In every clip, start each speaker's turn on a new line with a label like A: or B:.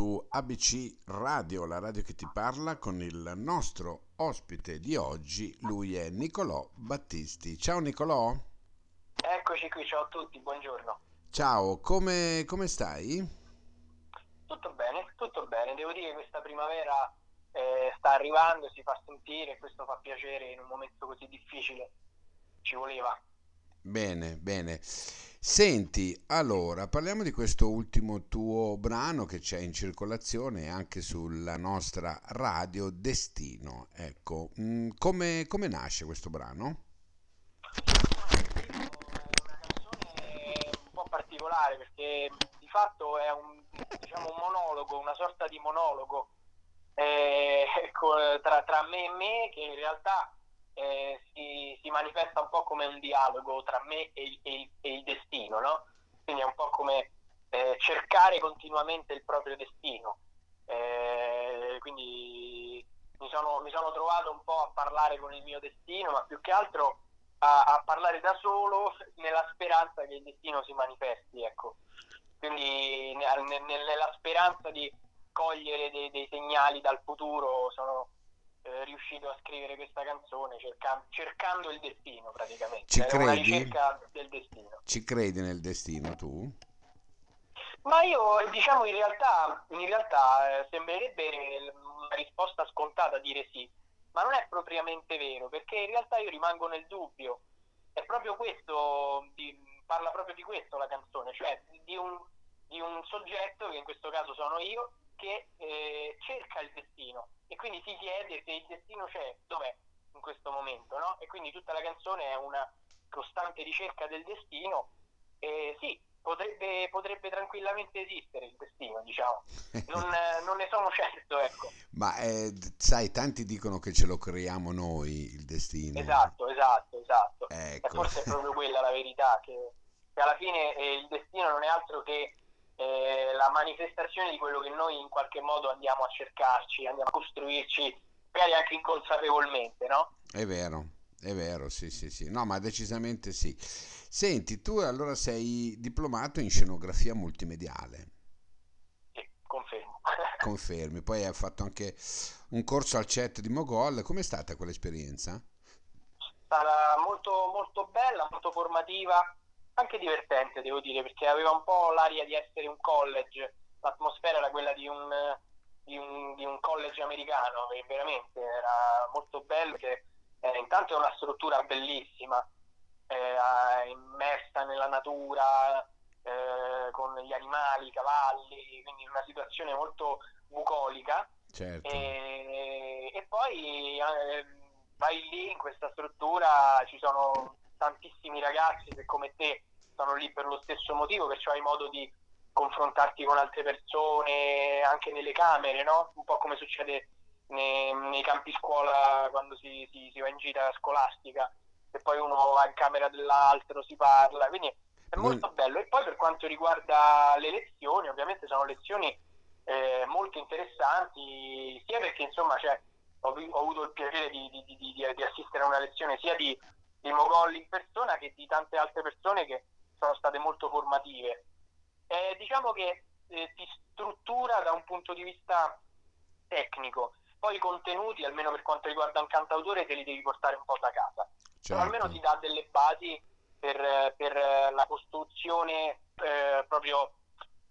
A: su ABC Radio, la radio che ti parla con il nostro ospite di oggi, lui è Nicolò Battisti. Ciao Nicolò.
B: Eccoci qui, ciao a tutti, buongiorno.
A: Ciao, come, come stai?
B: Tutto bene, tutto bene, devo dire che questa primavera eh, sta arrivando, si fa sentire, questo fa piacere in un momento così difficile, ci voleva.
A: Bene, bene. Senti, allora, parliamo di questo ultimo tuo brano che c'è in circolazione anche sulla nostra radio Destino. Ecco, mm, come, come nasce questo brano?
B: Un po' particolare perché di fatto è un, diciamo, un monologo, una sorta di monologo eh, tra, tra me e me che in realtà eh, manifesta un po' come un dialogo tra me e, e, e il destino, no? Quindi è un po' come eh, cercare continuamente il proprio destino. Eh, quindi mi sono, mi sono, trovato un po' a parlare con il mio destino, ma più che altro a, a parlare da solo nella speranza che il destino si manifesti, ecco. Quindi nella speranza di cogliere dei, dei segnali dal futuro sono eh, riuscito a scrivere questa canzone cercando, cercando il destino praticamente.
A: Ci credi?
B: una ricerca del destino.
A: Ci credi nel destino tu?
B: Ma io diciamo in realtà, in realtà eh, sembrerebbe una risposta scontata dire sì, ma non è propriamente vero perché in realtà io rimango nel dubbio. È proprio questo, di, parla proprio di questo la canzone, cioè di un, di un soggetto, che in questo caso sono io, che eh, cerca il destino e quindi si chiede se il destino c'è, dov'è in questo momento, no? E quindi tutta la canzone è una costante ricerca del destino e sì, potrebbe, potrebbe tranquillamente esistere il destino, diciamo. Non, non ne sono certo, ecco.
A: Ma eh, sai, tanti dicono che ce lo creiamo noi il destino.
B: Esatto, esatto, esatto.
A: Ecco.
B: E forse è proprio quella la verità, che, che alla fine eh, il destino non è altro che eh, la manifestazione di quello che noi in qualche modo andiamo a cercarci, andiamo a costruirci, magari anche inconsapevolmente, no?
A: È vero, è vero, sì, sì, sì. No, ma decisamente sì. Senti, tu allora sei diplomato in scenografia multimediale.
B: Sì, confermo.
A: Confermi. Poi hai fatto anche un corso al CET di Mogol. Com'è stata quell'esperienza?
B: È stata molto, molto bella, molto formativa anche divertente devo dire perché aveva un po' l'aria di essere un college, l'atmosfera era quella di un, di un, di un college americano che veramente era molto bello, che eh, intanto è una struttura bellissima, eh, immersa nella natura, eh, con gli animali, i cavalli, quindi una situazione molto bucolica.
A: Certo.
B: E, e, poi eh, vai lì in questa struttura, ci sono tantissimi ragazzi che come te sono lì per lo stesso motivo, perciò hai modo di confrontarti con altre persone anche nelle camere, no? Un po' come succede nei, nei campi scuola quando si, si, si, va in gita scolastica e poi uno va in camera dell'altro, si parla, quindi è molto mm. bello. E poi per quanto riguarda le lezioni, ovviamente sono lezioni eh, molto interessanti, sia perché insomma cioè, ho, ho, avuto il piacere di, di, di, di, assistere a una lezione sia di, di Mogolli in persona che di tante altre persone che sono state molto formative. Eh, diciamo che eh, ti struttura da un punto di vista tecnico, poi i contenuti, almeno per quanto riguarda un cantautore, te li devi portare un po' da casa. Certo. Almeno ti dà delle basi per, per la costruzione eh, proprio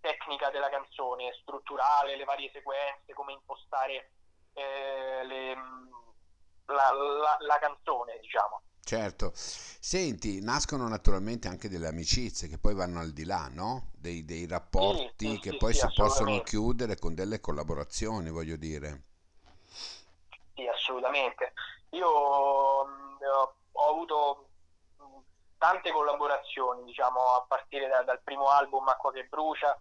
B: tecnica della canzone, strutturale, le varie sequenze, come impostare eh, le, la, la, la canzone, diciamo.
A: Certo, senti, nascono naturalmente anche delle amicizie che poi vanno al di là, no? Dei, dei rapporti
B: sì, sì,
A: che
B: sì,
A: poi si possono chiudere con delle collaborazioni, voglio dire.
B: Sì, assolutamente. Io mh, ho avuto tante collaborazioni, diciamo, a partire da, dal primo album Acqua che brucia,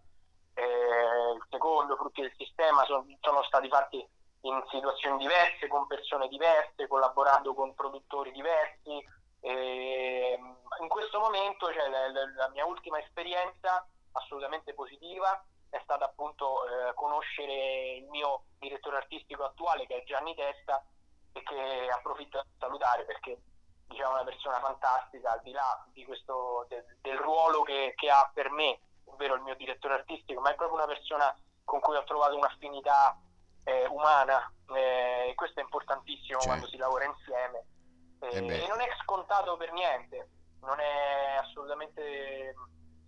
B: eh, il secondo, Frutti del sistema, sono, sono stati fatti in situazioni diverse, con persone diverse, collaborando con produttori diversi. E in questo momento cioè, la, la, mia ultima esperienza assolutamente positiva è stata appunto eh, conoscere il mio direttore artistico attuale che è Gianni Testa e che approfitto di salutare perché diciamo, è una persona fantastica al di là di questo, del, del ruolo che, che ha per me ovvero il mio direttore artistico, ma è proprio una persona con cui ho trovato un'affinità eh, umana e questo è importantissimo cioè. quando si lavora insieme eh, e non è scontato per niente, non è assolutamente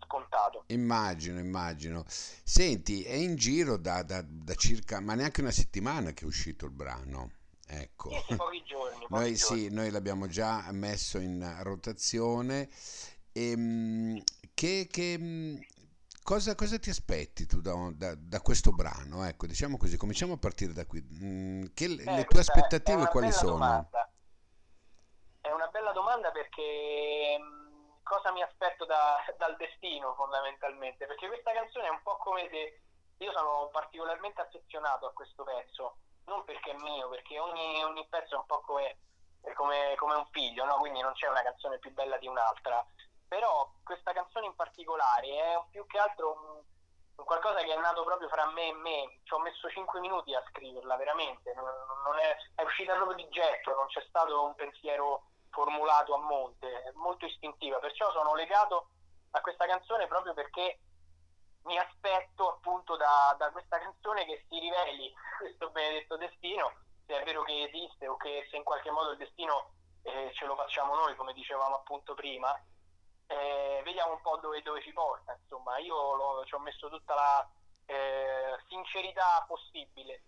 B: scontato.
A: Immagino, immagino. Senti, è in giro da, da, da circa, ma neanche una settimana che è uscito il brano. Ecco.
B: Sì, pochi giorni. Pochi
A: noi,
B: giorni.
A: Sì, noi l'abbiamo già messo in rotazione. E, ehm, che, che cosa, cosa, ti aspetti tu da, da, da, questo brano? Ecco, diciamo così, cominciamo a partire da qui. Mm, che, eh, le tue aspettative quali sono?
B: Domanda. È una bella domanda perché mm, cosa mi aspetto da, dal destino fondamentalmente? Perché questa canzone è un po' come se io sono particolarmente affezionato a questo pezzo non perché è mio, perché ogni, ogni pezzo è un po' come, come, come un figlio, no? quindi non c'è una canzone più bella di un'altra. Però questa canzone in particolare è più che altro un, qualcosa che è nato proprio fra me e me. Ci ho messo 5 minuti a scriverla, veramente. Non è, è uscita proprio di getto, non c'è stato un pensiero formulato a monte, è molto istintiva. Perciò sono legato a questa canzone proprio perché mi aspetto appunto da, da, questa canzone che si riveli questo benedetto destino, se è vero che esiste o che se in qualche modo il destino eh, ce lo facciamo noi, come dicevamo appunto prima, eh, vediamo un po' dove, dove, ci porta. Insomma, io lo, ci ho messo tutta la eh, sincerità possibile,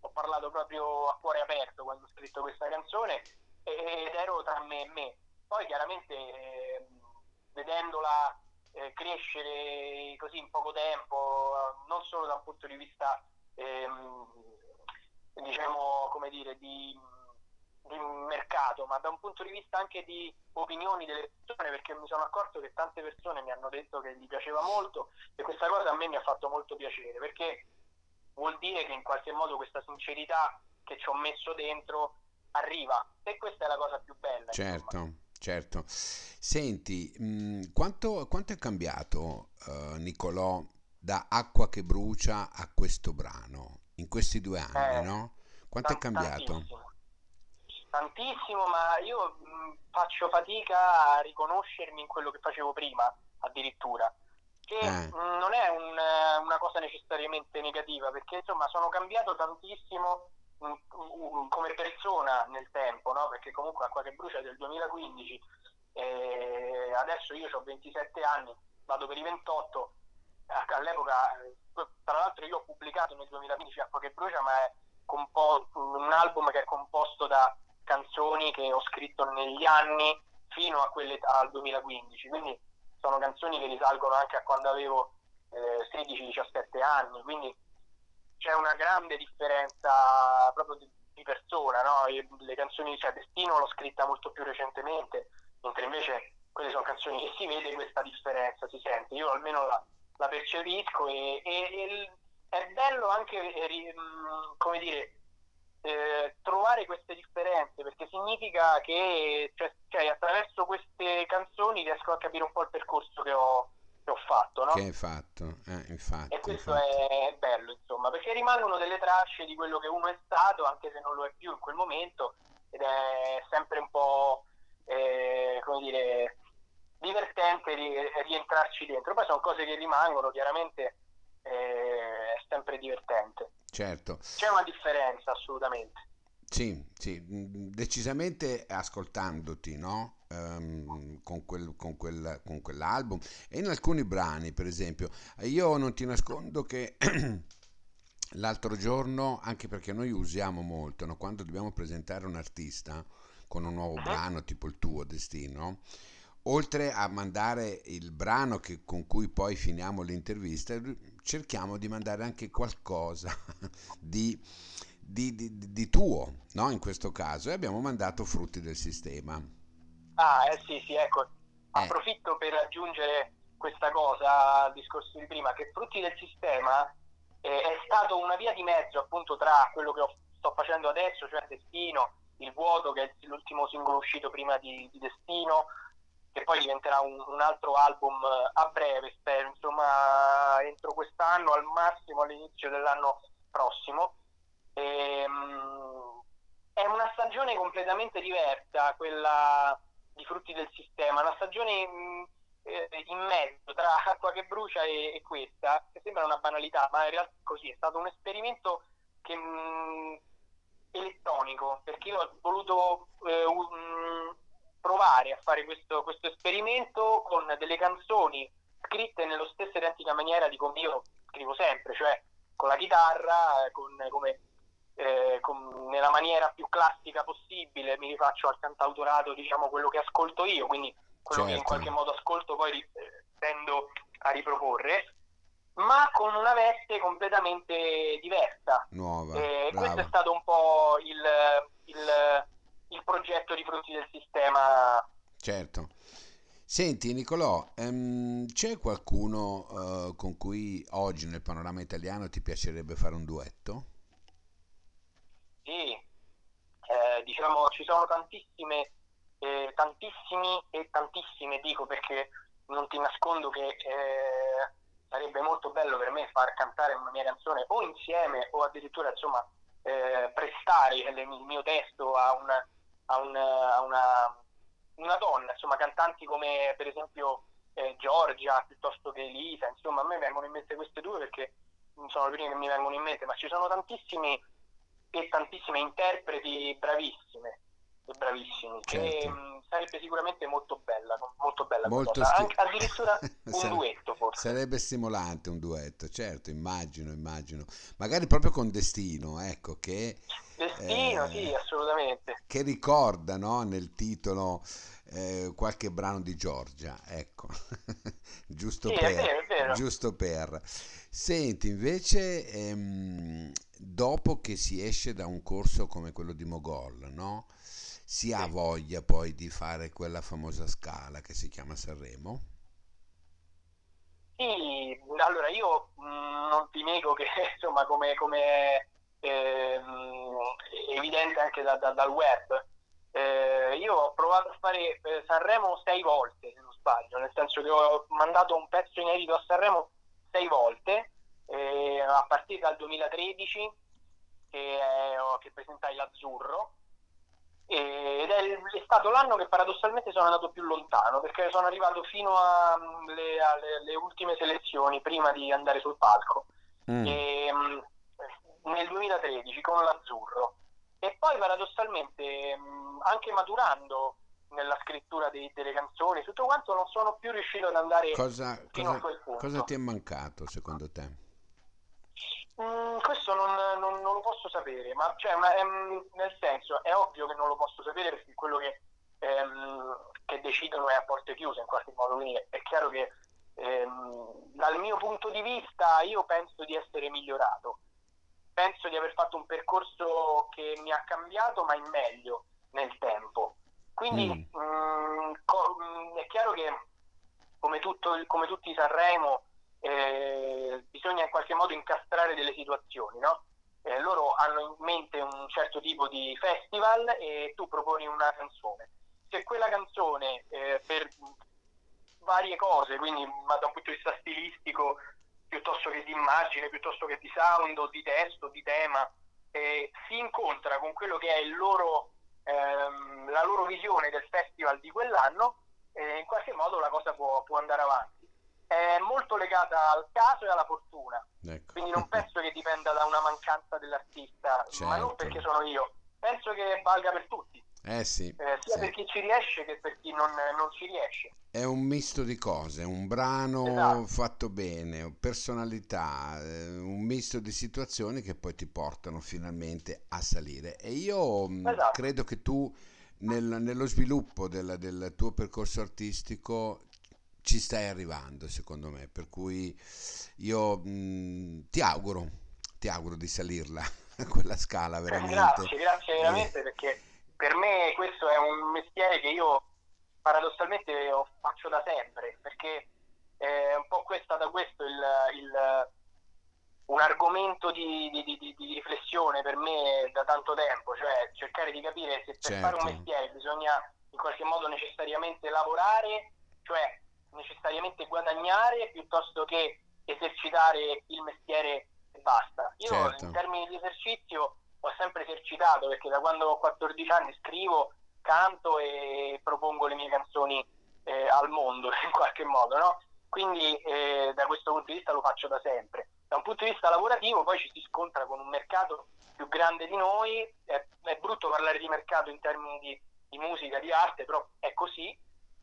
B: ho parlato proprio a cuore aperto quando ho scritto questa canzone ed ero tra me e me. Poi chiaramente ehm, vedendola eh, crescere così in poco tempo, non solo da un punto di vista, ehm, diciamo, come dire, di, di, mercato, ma da un punto di vista anche di opinioni delle persone, perché mi sono accorto che tante persone mi hanno detto che gli piaceva molto e questa cosa a me mi ha fatto molto piacere, perché vuol dire che in qualche modo questa sincerità che ci ho messo dentro arriva e questa è la cosa più bella.
A: Certo. Insomma. Certo. Senti, mh, mm, quanto, quanto, è cambiato uh, Nicolò da Acqua che brucia a questo brano in questi due anni, eh, no? Quanto è cambiato?
B: Tantissimo. Tantissimo, ma io mh, mm, faccio fatica a riconoscermi in quello che facevo prima, addirittura. Che eh. mh, mm, non è un, una cosa necessariamente negativa, perché insomma sono cambiato tantissimo come persona nel tempo, no? perché comunque Acqua che brucia è del 2015 e adesso io ho 27 anni, vado per i 28, all'epoca tra l'altro io ho pubblicato nel 2015 Acqua che brucia ma è un album che è composto da canzoni che ho scritto negli anni fino a quelle al 2015, quindi sono canzoni che risalgono anche a quando avevo eh, 16-17 anni, quindi c'è una grande differenza proprio di, di persona, no? le canzoni, cioè Destino l'ho scritta molto più recentemente, mentre invece quelle sono canzoni che si vede questa differenza, si sente, io almeno la, la percepisco e, e, e, è bello anche, eh, mm, come dire, eh, trovare queste differenze perché significa che cioè, cioè, attraverso queste canzoni riesco a capire un po' il percorso che ho, che ho fatto, no?
A: Che hai fatto, eh, infatti.
B: E questo
A: infatti.
B: è bello, insomma, perché rimangono delle tracce di quello che uno è stato, anche se non lo è più in quel momento, ed è sempre un po', eh, come dire, divertente rientrarci dentro. Poi sono cose che rimangono, chiaramente eh, è sempre divertente.
A: Certo.
B: C'è una differenza, assolutamente.
A: Sì, sì, decisamente ascoltandoti, no? Um, con, quel, con, quel, con quell'album e in alcuni brani, per esempio, io non ti nascondo che l'altro giorno, anche perché noi usiamo molto, no? quando dobbiamo presentare un artista con un nuovo brano tipo il tuo Destino, oltre a mandare il brano che, con cui poi finiamo l'intervista, cerchiamo di mandare anche qualcosa di di, di, di tuo, no? in questo caso, e abbiamo mandato frutti del sistema.
B: Ah, eh sì, sì, ecco, eh. approfitto per aggiungere questa cosa al discorso di prima, che frutti del sistema eh, è stato una via di mezzo appunto tra quello che ho, sto facendo adesso, cioè Destino, Il Vuoto, che è l'ultimo singolo uscito prima di, di Destino, che poi diventerà un, un, altro album a breve, spero, insomma, entro quest'anno, al massimo all'inizio dell'anno prossimo. E, um, è una stagione completamente diversa, quella di frutti del sistema, una stagione mh, eh, in mezzo tra acqua che brucia e, e, questa, che sembra una banalità, ma in realtà è così, è stato un esperimento che, mh, mm, elettronico, perché io ho voluto eh, un, provare a fare questo, questo esperimento con delle canzoni scritte nello stesso identica maniera di come io scrivo sempre, cioè con la chitarra, con, come, eh, con, nella maniera più classica possibile, mi rifaccio al cantautorato, diciamo quello che ascolto io, quindi quello certo. che in certo. qualche modo ascolto poi eh, tendo a riproporre, ma con una veste completamente diversa.
A: Nuova.
B: Eh, questo è stato un po' il, il, il progetto di Frutti del Sistema.
A: Certo. Senti Nicolò, ehm, c'è qualcuno eh, con cui oggi nel panorama italiano ti piacerebbe fare un duetto?
B: Sì, eh, diciamo ci sono tantissime, eh, tantissimi e tantissime dico perché non ti nascondo che eh, sarebbe molto bello per me far cantare una mia canzone o insieme o addirittura insomma eh, prestare il mio testo a, una, a, una, a una una donna, insomma cantanti come per esempio eh, Giorgia piuttosto che Elisa, insomma a me vengono in mente queste due perché sono le prime che mi vengono in mente, ma ci sono tantissimi e tantissime interpreti bravissime e bravissimi certo. che mh, sarebbe sicuramente molto bella molto bella molto sti- Anche, addirittura un Sare- duetto forse.
A: sarebbe stimolante un duetto certo immagino immagino. Magari proprio con Destino ecco che
B: Destino eh, sì assolutamente.
A: che ricorda no, nel titolo eh, qualche brano di Giorgia ecco. Giusto,
B: sì,
A: per,
B: è vero, è vero.
A: giusto per. Senti invece ehm, dopo che si esce da un corso come quello di Mogol no? Si ha voglia poi di fare quella famosa scala che si chiama Sanremo?
B: Sì, allora io mh, mm, non ti nego che insomma come, come eh, evidente anche da, da, dal web, eh, io ho provato a fare eh, Sanremo sei volte se non sbaglio, nel senso che ho mandato un pezzo inedito a Sanremo sei volte eh, a partire dal 2013 che, che presentai l'Azzurro ed è, stato l'anno che paradossalmente sono andato più lontano perché sono arrivato fino alle, mm, alle ultime selezioni prima di andare sul palco mm. e, mm, nel 2013 con l'azzurro e poi paradossalmente mm, anche maturando nella scrittura dei, delle canzoni tutto quanto non sono più riuscito ad andare
A: cosa, fino cosa, a quel punto cosa ti è mancato secondo te?
B: Mm, questo non, non, non, lo posso sapere, ma cioè, una, ehm, nel senso è ovvio che non lo posso sapere perché quello che, ehm, che decidono è a porte chiuse in qualche modo, quindi è chiaro che ehm, dal mio punto di vista io penso di essere migliorato, penso di aver fatto un percorso che mi ha cambiato ma in meglio nel tempo. Quindi mm. mh, mm, co- mm, è chiaro che come, tutto, come tutti i Sanremo eh, bisogna in qualche modo incastrare delle situazioni, no? eh, loro hanno in mente un certo tipo di festival e tu proponi una canzone. Se quella canzone eh, per varie cose, quindi ma da un punto di vista stilistico, piuttosto che di immagine, piuttosto che di sound, di testo, di tema, eh, si incontra con quello che è loro, ehm, la loro visione del festival di quell'anno, in qualche modo la cosa può, può andare avanti è molto legata al caso e alla fortuna. Ecco. Quindi non penso che dipenda da una mancanza dell'artista, certo. ma non certo. perché sono io. Penso che valga per tutti.
A: Eh sì,
B: eh, sia
A: sì.
B: per chi ci riesce che per chi non, non, ci riesce.
A: È un misto di cose, un brano esatto. fatto bene, personalità, eh, un misto di situazioni che poi ti portano finalmente a salire. E io mm, esatto. credo che tu nel, nello sviluppo del, del tuo percorso artistico ci stai arrivando secondo me, per cui io mh, ti auguro, ti auguro di salirla quella scala veramente.
B: Grazie, grazie veramente eh. perché per me questo è un mestiere che io paradossalmente faccio da sempre, perché è un po' questa, da questo il, il, un argomento di, di, di, di, riflessione per me da tanto tempo, cioè cercare di capire se per certo. fare un certo. mestiere bisogna in qualche modo necessariamente lavorare, cioè necessariamente guadagnare piuttosto che esercitare il mestiere e basta. Io certo. in termini di esercizio ho sempre esercitato perché da quando ho 14 anni scrivo, canto e propongo le mie canzoni eh, al mondo in qualche modo, no? Quindi eh, da questo punto di vista lo faccio da sempre. Da un punto di vista lavorativo poi ci si scontra con un mercato più grande di noi, è, è brutto parlare di mercato in termini di, di musica, di arte, però è così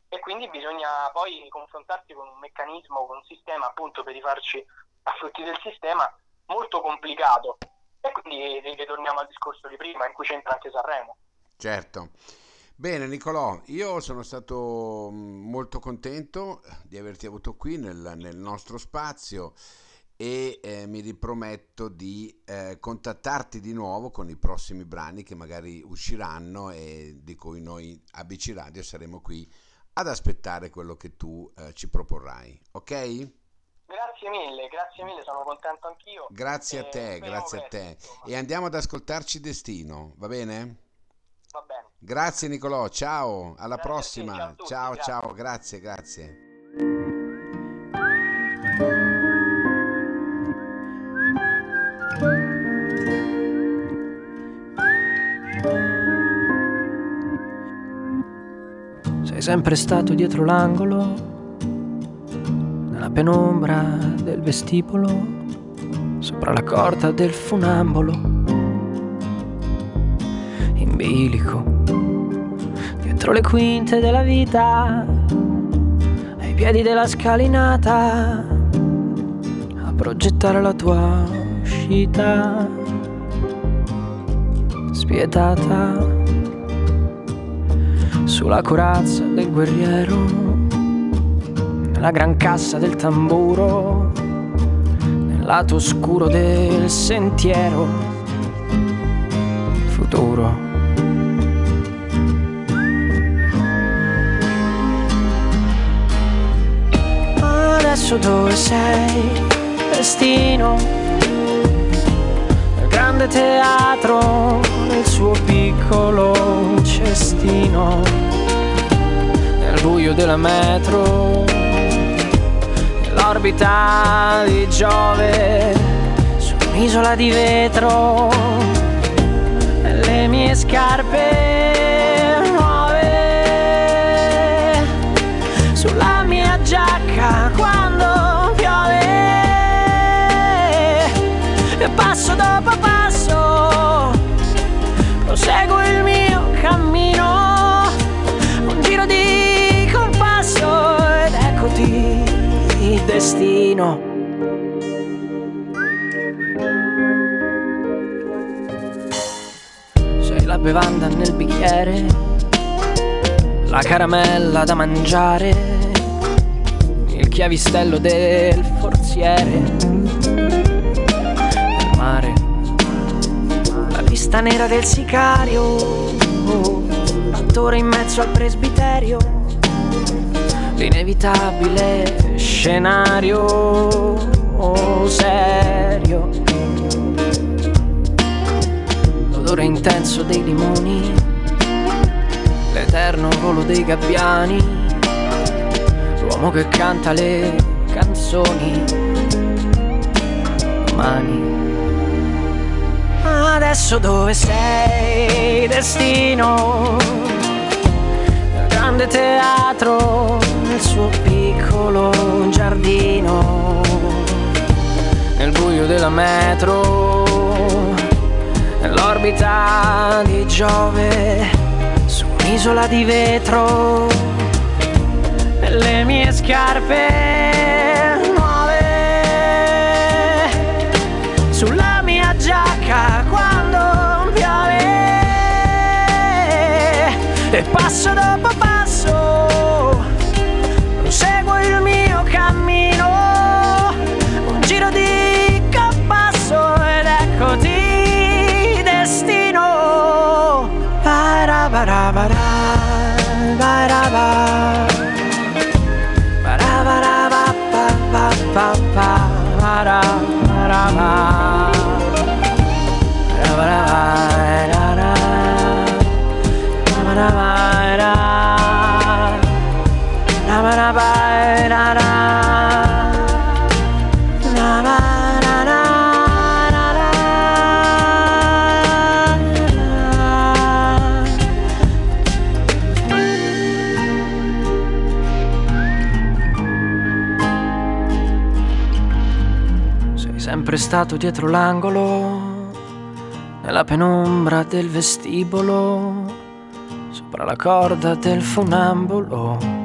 B: e quindi bisogna poi confrontarsi con un meccanismo, con un sistema appunto per rifarci a frutti del sistema molto complicato e quindi ritorniamo al discorso di prima in cui c'entra anche Sanremo.
A: Certo. Bene Nicolò, io sono stato mm, molto contento di averti avuto qui nel, nel nostro spazio e eh, mi riprometto di eh, contattarti di nuovo con i prossimi brani che magari usciranno e di cui noi ABC Radio saremo qui ad aspettare quello che tu eh, ci proporrai, ok?
B: Grazie mille, grazie mille, sono contento anch'io.
A: Grazie a te, grazie a te. E andiamo ad ascoltarci Destino, va bene?
B: Va bene.
A: Grazie Nicolò, ciao, alla grazie prossima. Te, ciao, ciao, grazie. ciao, grazie, grazie.
C: Sempre stato dietro l'angolo nella penombra del vestibolo, sopra la corda del funambolo, in bilico, dietro le quinte della vita, ai piedi della scalinata, a progettare la tua uscita spietata sulla corazza del guerriero nella gran cassa del tamburo, nel lato oscuro del sentiero futuro. Adesso dove sei, destino? Nel grande teatro, nel suo piccolo cestino, nel buio della metro nell'orbita di Giove, su un'isola di vetro, le mie scarpe la bevanda nel bicchiere, la caramella da mangiare, il chiavistello del forziere, il mare, la lista nera del sicario, l'attore in mezzo al presbiterio, l'inevitabile scenario oh, serio. L'odore intenso dei limoni, l'eterno volo dei gabbiani, l'uomo che canta le canzoni. Domani. Adesso dove sei, destino? Nel grande teatro, nel suo piccolo giardino nel buio della metro nell'orbita di Giove su un'isola di vetro. Nelle mie scarpe nuove. Sulla mia giacca quando piove. E passo dopo passo sempre stato dietro l'angolo, nella penombra del vestibolo, sopra la corda del funambolo